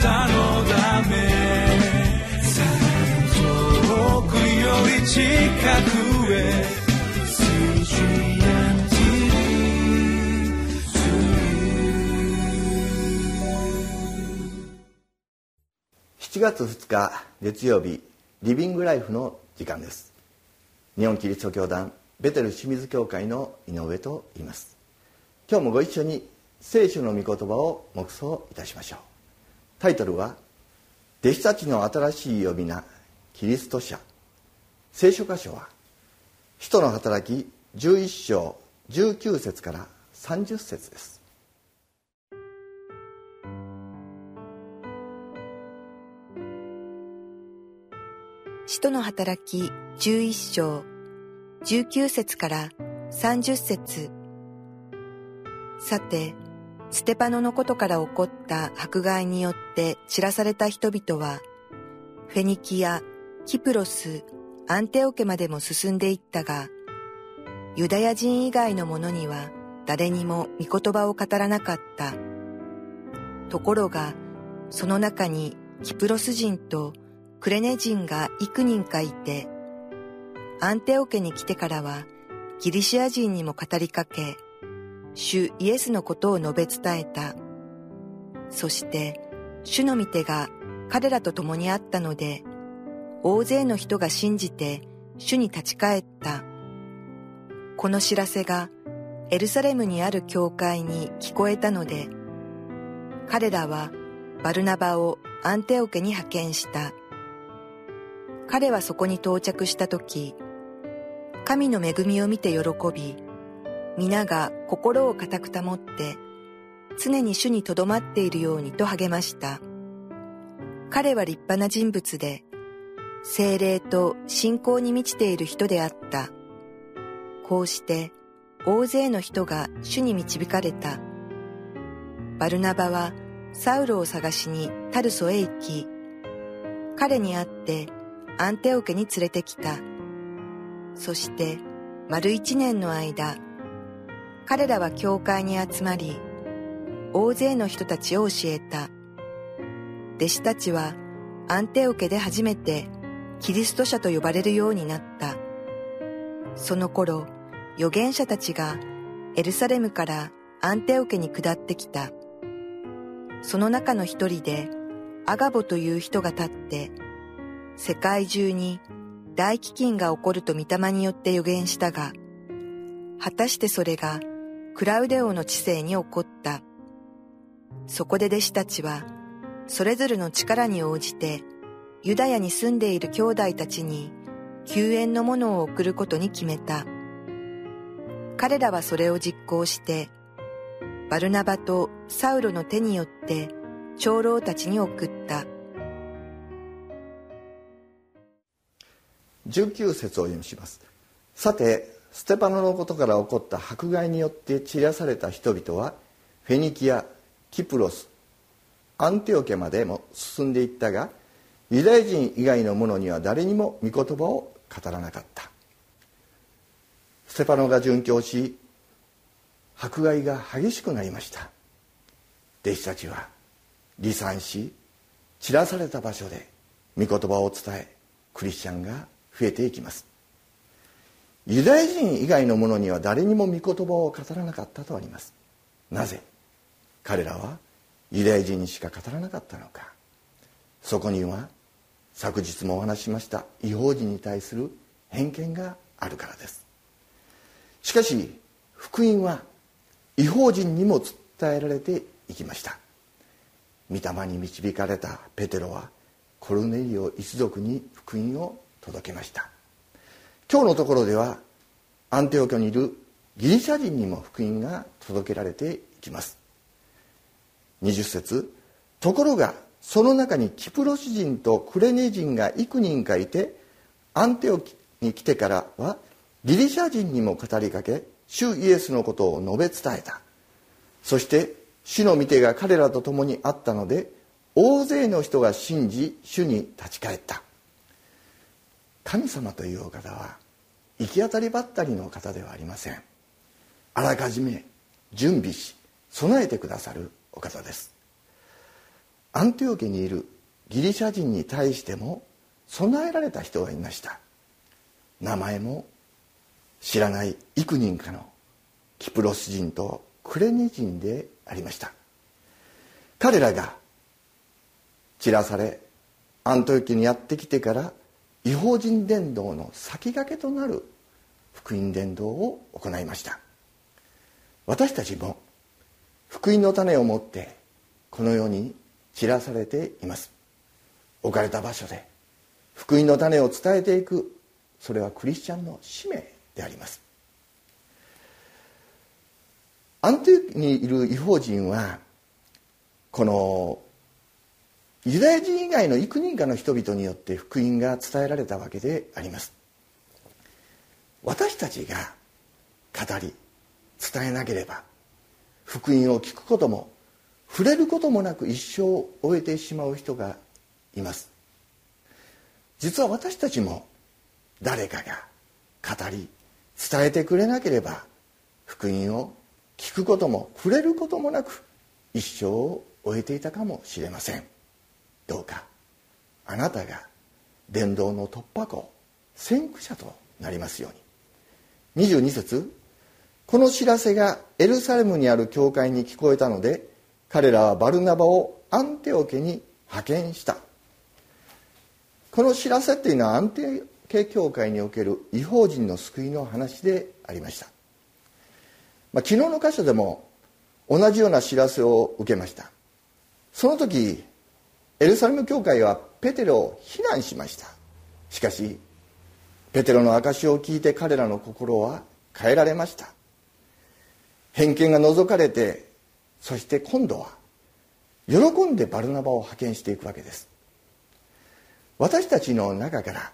たのため遠くより近くへ7月2日月曜日リビングライフの時間です。日本キリスト教団ベテル清水教会の井上と言います。今日もご一緒に聖書の御言葉を黙想いたしましょう。タイトルは「弟子たちの新しい呼び名キリスト者」聖書箇所は「使徒の働き11章19節から30節です。使徒の働き11章19節から30節。さて、ステパノのことから起こった迫害によって散らされた人々は、フェニキア、キプロス、アンテオケまでも進んでいったが、ユダヤ人以外の者には誰にも御言葉を語らなかった。ところが、その中にキプロス人とクレネ人が幾人かいて、アンテオ家に来てからはギリシア人にも語りかけ、主イエスのことを述べ伝えた。そして、主の御手が彼らと共にあったので、大勢の人が信じて主に立ち返った。この知らせがエルサレムにある教会に聞こえたので、彼らはバルナバをアンテオ家に派遣した。彼はそこに到着した時、神の恵みを見て喜び、皆が心を固く保って、常に主にとどまっているようにと励ました。彼は立派な人物で、精霊と信仰に満ちている人であった。こうして大勢の人が主に導かれた。バルナバはサウルを探しにタルソへ行き、彼に会ってアンテオ家に連れてきた。そして丸一年の間、彼らは教会に集まり、大勢の人たちを教えた。弟子たちはアンテオ家で初めてキリスト者と呼ばれるようになった。その頃、預言者たちがエルサレムからアンテオ家に下ってきた。その中の一人でアガボという人が立って世界中に大飢饉が起こると御霊によって予言したが、果たしてそれがクラウデオの知性に起こった。そこで弟子たちは、それぞれの力に応じて、ユダヤに住んでいる兄弟たちに救援のものを送ることに決めた。彼らはそれを実行して、バルナバとサウロの手によって長老たちに送った。19節を読みしますさてステパノのことから起こった迫害によって散らされた人々はフェニキアキプロスアンティオケまでも進んでいったがユダヤ人以外の者には誰にも御言葉を語らなかった。ステパノが殉教し迫害が激しくなりました。弟子たちは離散し散らされた場所で御言葉を伝えクリスチャンが増えていきます。ユダヤ人以外の者には誰にも御言葉を語らなかったとあります。なぜ？彼らはユダヤ人にしか語らなかったのか。そこには昨日もお話ししました違法人に対する偏見があるからです。しかし福音は違法人にも伝えられていきました。御霊に導かれたペテロはコルネリオ一族に福音を届けました。今日のところではアンテオキョにいるギリシャ人にも福音が届けられていきます。20節ところがその中にキプロス人とクレネ人が幾人かいてアンテオキに来てからはギリシャ人にも語りかけ主イエスのことを述べ伝えた。そして主の御手が彼らと共にあったので大勢の人が信じ主に立ち返った。神様というお方は行き当たりばったりの方ではありません。あらかじめ準備し備えてくださるお方です。アンティオ家にいるギリシャ人に対しても備えられた人がいました。名前も知らない幾人かのキプロス人とクレニ人でありました。彼らが散らされアントヨキにやってきてから違法人伝道の先駆けとなる福音伝道を行いました。私たちも福音の種を持ってこの世に散らされています。置かれた場所で福音の種を伝えていくそれはクリスチャンの使命であります。アンティークにいる違法人はこのユダヤ人以外の幾人かの人々によって福音が伝えられたわけであります。私たちが語り伝えなければ福音を聞くことも触れることもなく一生を終えてしまう人がいます。実は私たちも誰かが語り伝えてくれなければ福音を聞くことも触れることもなく一生を終えていたかもしれません。どうか。あなたが伝道の突破口先駆者となりますように。22節この知らせがエルサレムにある教会に聞こえたので彼らはバルナバをアンテオ家に派遣した。この知らせっていうのはアンテオ家教会における違法人の救いの話でありました、まあ、昨日の箇所でも同じような知らせを受けました。その時エルサレム教会はペテロを非難しました。しかしペテロの証を聞いて彼らの心は変えられました。偏見が除かれてそして今度は喜んでバルナバを派遣していくわけです。私たちの中から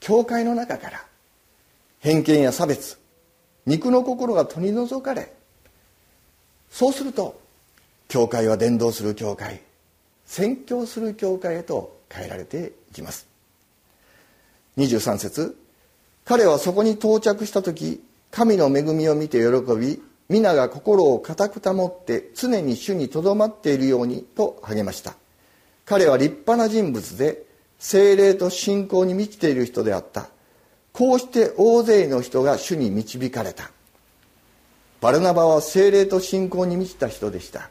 教会の中から偏見や差別肉の心が取り除かれそうすると教会は伝道する教会宣教する教会へと変えられていきます。23節。彼はそこに到着した時神の恵みを見て喜び皆が心を固く保って常に主にとどまっているようにと励ました。彼は立派な人物で精霊と信仰に満ちている人であった。こうして大勢の人が主に導かれた。バルナバは精霊と信仰に満ちた人でした。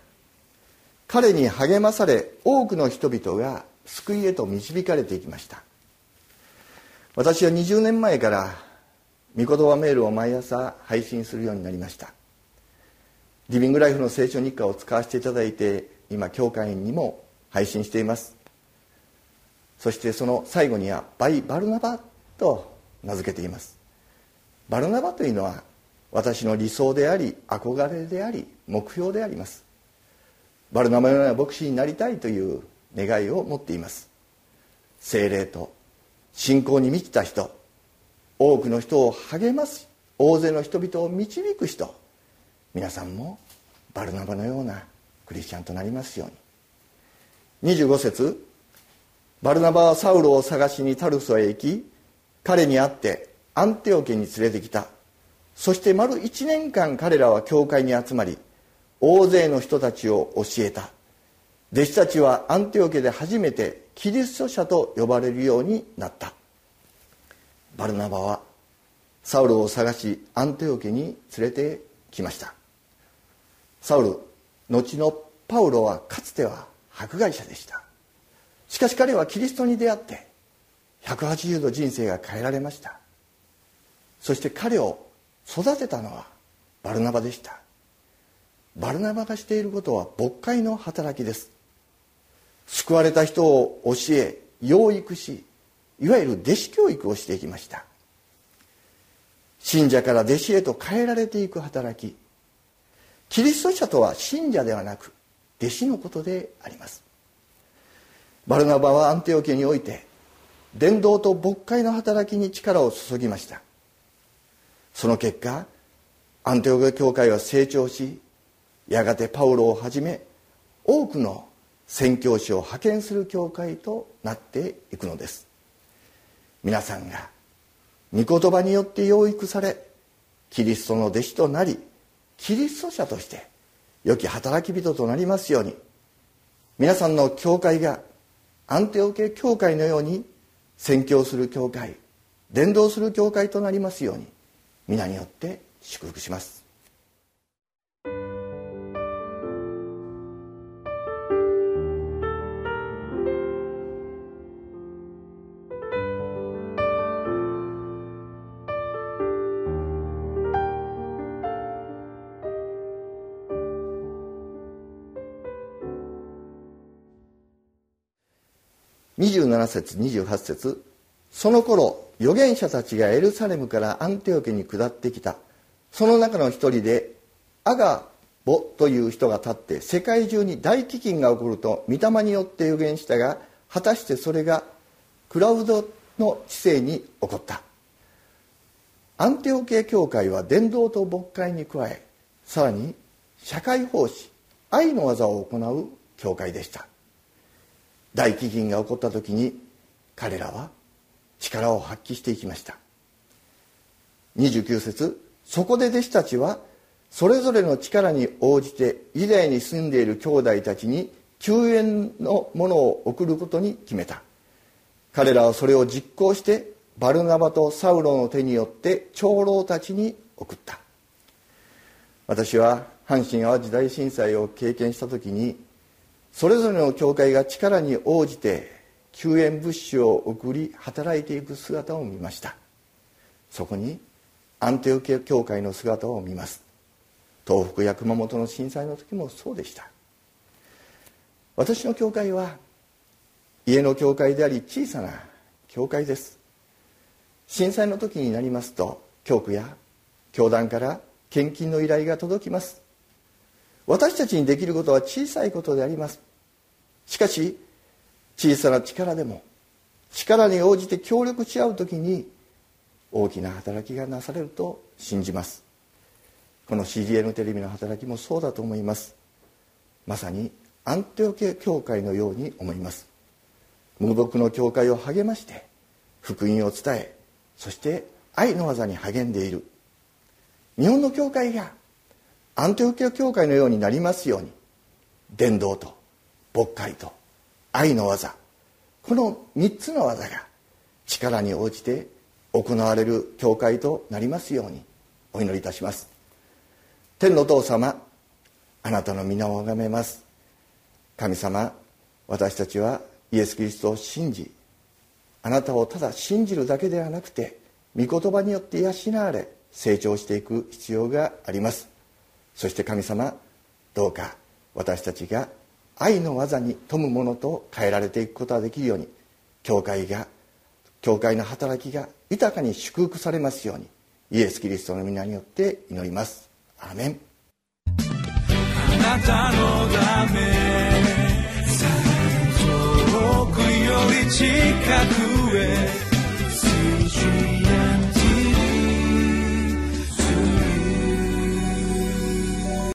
彼に励まされ多くの人々が救いへと導かれていきました。私は20年前から御言葉メールを毎朝配信するようになりました。リビングライフの聖書日課を使わせていただいて今教会員にも配信しています。そしてその最後にはバイ・バルナバと名付けています。バルナバというのは私の理想であり憧れであり目標であります。バルナバのような牧師になりたいという願いを持っています。精霊と信仰に満ちた人多くの人を励ます大勢の人々を導く人皆さんもバルナバのようなクリスチャンとなりますように。25節バルナバはサウロを探しにタルソへ行き彼に会ってアンテオ家に連れてきた。そして丸1年間彼らは教会に集まり大勢の人たちを教えた。弟子たちはアンティオ家で初めてキリスト者と呼ばれるようになった。バルナバはサウルを探しアンティオ家に連れてきました。サウル後のパウロはかつては迫害者でした。しかし彼はキリストに出会って180度人生が変えられました。そして彼を育てたのはバルナバでした。バルナバがしていることは牧会の働きです。救われた人を教え養育しいわゆる弟子教育をしていきました。信者から弟子へと変えられていく働き。キリスト者とは信者ではなく弟子のことであります。バルナバはアンテオ家において伝道と牧会の働きに力を注ぎました。その結果アンテオ家教会は成長しやがてパウロをはじめ多くの宣教師を派遣する教会となっていくのです。皆さんが御言葉によって養育されキリストの弟子となりキリスト者として良き働き人となりますように皆さんの教会がアンテオ系教会のように宣教する教会伝道する教会となりますように皆によって祝福します。27節28節。その頃預言者たちがエルサレムからアンテオケに下ってきた。その中の一人でアガボという人が立って世界中に大飢饉が起こると御霊によって預言したが果たしてそれがクラウドの知性に起こった。アンテオケ教会は伝道と牧会に加えさらに社会奉仕愛の技を行う教会でした。大飢饉が起こった時に彼らは力を発揮していきました。29節そこで弟子たちはそれぞれの力に応じてユダヤに住んでいる兄弟たちに救援のものを送ることに決めた。彼らはそれを実行してバルナバとサウロの手によって長老たちに送った。私は阪神・淡路大震災を経験した時にそれぞれの教会が力に応じて救援物資を送り働いていく姿を見ました。そこにアンテオケ教会の姿を見ます。東北や熊本の震災の時もそうでした。私の教会は家の教会であり小さな教会です。震災の時になりますと教区や教団から献金の依頼が届きます。私たちにできることは小さいことであります。しかし小さな力でも力に応じて協力し合う時に大きな働きがなされると信じます。この CDN テレビの働きもそうだと思います。まさにアンテオケ教会のように思います。無牧の教会を励まして福音を伝えそして愛の技に励んでいる。日本の教会がアンテオケ教会のようになりますように伝道と牧会と愛の技。この3つの技が力に応じて行われる教会となりますようにお祈りいたします。天の父様あなたの皆をあがめます。神様私たちはイエス・キリストを信じあなたをただ信じるだけではなくて御言葉によって養われ成長していく必要があります。そして神様どうか私たちが愛の技に富むものと変えられていくことができるように教会が教会の働きが豊かに祝福されますようにイエス・キリストの皆によって祈ります。アメン。あなたのため遠くより近くへ